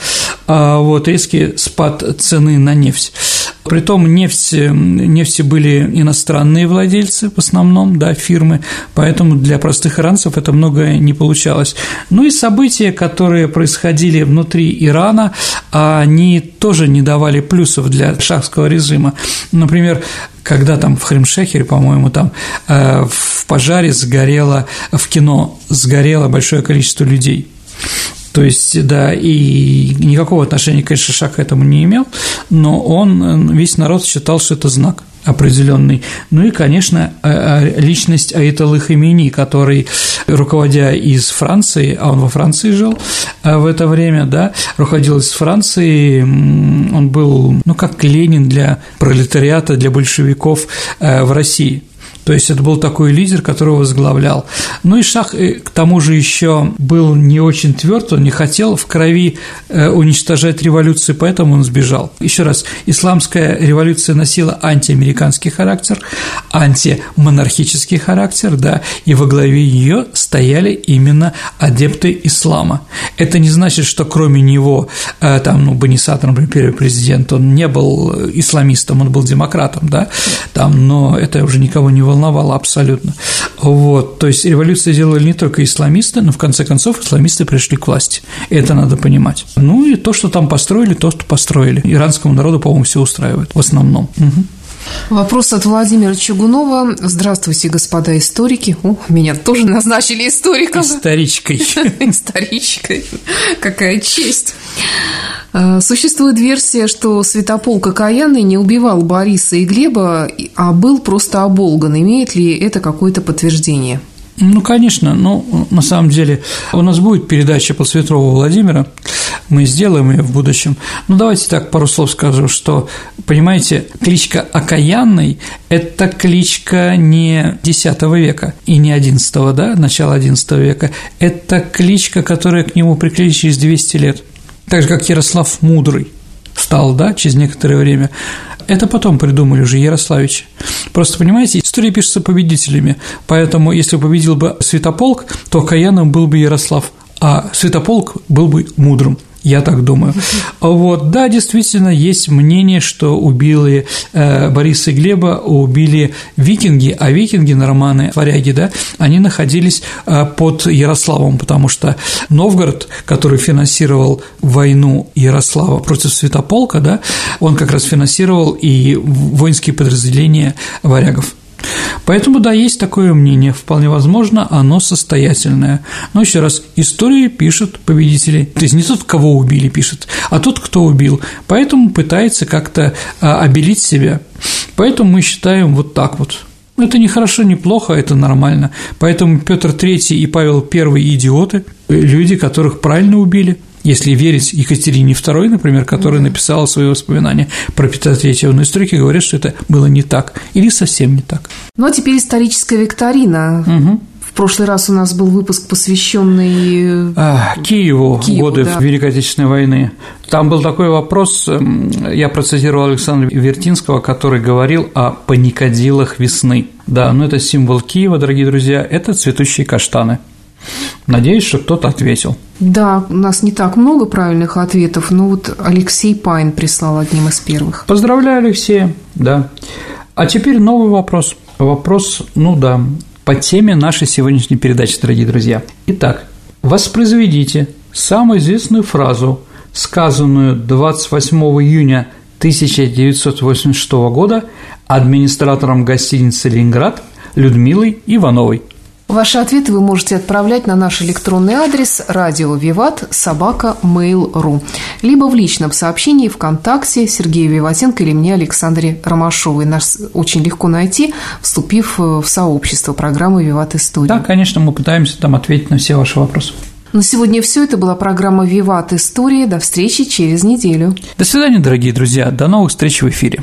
а вот резкий спад цены на нефть. Притом нефть, нефти были иностранные владельцы в основном, да, фирмы, поэтому для простых иранцев это многое не получалось. Ну и события, которые происходили внутри Ирана, они тоже не давали плюсов для шахского режима. Например, когда там в Хримшехере, по-моему, там э, в пожаре сгорело, в кино сгорело большое количество людей. То есть, да, и никакого отношения, конечно, Шах к этому не имел, но он, весь народ считал, что это знак определенный. Ну и, конечно, э, э, личность Аиталы Хамини, который, руководя из Франции, а он во Франции жил э, в это время, да, руководил из Франции, он был, ну, как Ленин для пролетариата, для большевиков в России – то есть это был такой лидер, которого возглавлял. Ну и Шах, э, к тому же, еще был не очень тверд, он не хотел в крови э, уничтожать революцию, поэтому он сбежал. Еще раз, исламская революция носила антиамериканский характер, антимонархический характер, да, и во главе ее стояли именно адепты ислама. Это не значит, что кроме него, э, там, ну, Банисат, например, первый президент, он не был исламистом, он был демократом, да, там, но это уже никого не волновало волновало абсолютно. Вот, то есть революцию делали не только исламисты, но в конце концов исламисты пришли к власти. Это надо понимать. Ну и то, что там построили, то, что построили. Иранскому народу, по-моему, все устраивает в основном. Угу. Вопрос от Владимира Чугунова. Здравствуйте, господа историки. О, меня тоже назначили историком. Историчкой. Историчкой. Какая честь. Э, существует версия, что Святополк Окаянный не убивал Бориса и Глеба, а был просто оболган. Имеет ли это какое-то подтверждение? Ну, конечно, ну, на самом деле, у нас будет передача по Светрову Владимира, мы сделаем ее в будущем. Ну, давайте так пару слов скажу, что, понимаете, кличка Окаянный – это кличка не X века и не XI, да, начала XI века, это кличка, которая к нему приклеилась через 200 лет, так же, как Ярослав Мудрый стал, да, через некоторое время. Это потом придумали уже Ярославич. Просто, понимаете, история пишется победителями, поэтому если победил бы Святополк, то Каяном был бы Ярослав, а Святополк был бы мудрым. Я так думаю. Вот, да, действительно, есть мнение, что убили э, Бориса и Глеба, убили викинги, а викинги, норманы, варяги, да, они находились э, под Ярославом, потому что Новгород, который финансировал войну Ярослава против Святополка, да, он как раз финансировал и воинские подразделения варягов. Поэтому, да, есть такое мнение, вполне возможно, оно состоятельное. Но еще раз, истории пишут победители, то есть не тот, кого убили, пишет, а тот, кто убил. Поэтому пытается как-то а, обелить себя. Поэтому мы считаем вот так вот. Это не хорошо, не плохо, это нормально. Поэтому Петр III и Павел I идиоты, люди, которых правильно убили – если верить Екатерине II, например, которая написала свои воспоминания про Петра III, но историки говорят, что это было не так или совсем не так. Ну а теперь историческая викторина. Угу. В прошлый раз у нас был выпуск, посвященный а, Киеву, Киеву годы да. Великой Отечественной войны. Там был такой вопрос, эм, я процитировал Александра Вертинского, который говорил о паникодилах весны. Да, ну это символ Киева, дорогие друзья, это цветущие каштаны. Надеюсь, что кто-то ответил. Да, у нас не так много правильных ответов, но вот Алексей Пайн прислал одним из первых. Поздравляю, Алексей, да. А теперь новый вопрос. Вопрос, ну да, по теме нашей сегодняшней передачи, дорогие друзья. Итак, воспроизведите самую известную фразу, сказанную 28 июня 1986 года администратором гостиницы «Ленинград» Людмилой Ивановой – Ваши ответы вы можете отправлять на наш электронный адрес радио Виват собака mail.ru либо в личном сообщении ВКонтакте Сергея Виватенко или мне Александре Ромашовой. Нас очень легко найти, вступив в сообщество программы «Виват История». Да, конечно, мы пытаемся там ответить на все ваши вопросы. На сегодня все. Это была программа «Виват История». До встречи через неделю. До свидания, дорогие друзья. До новых встреч в эфире.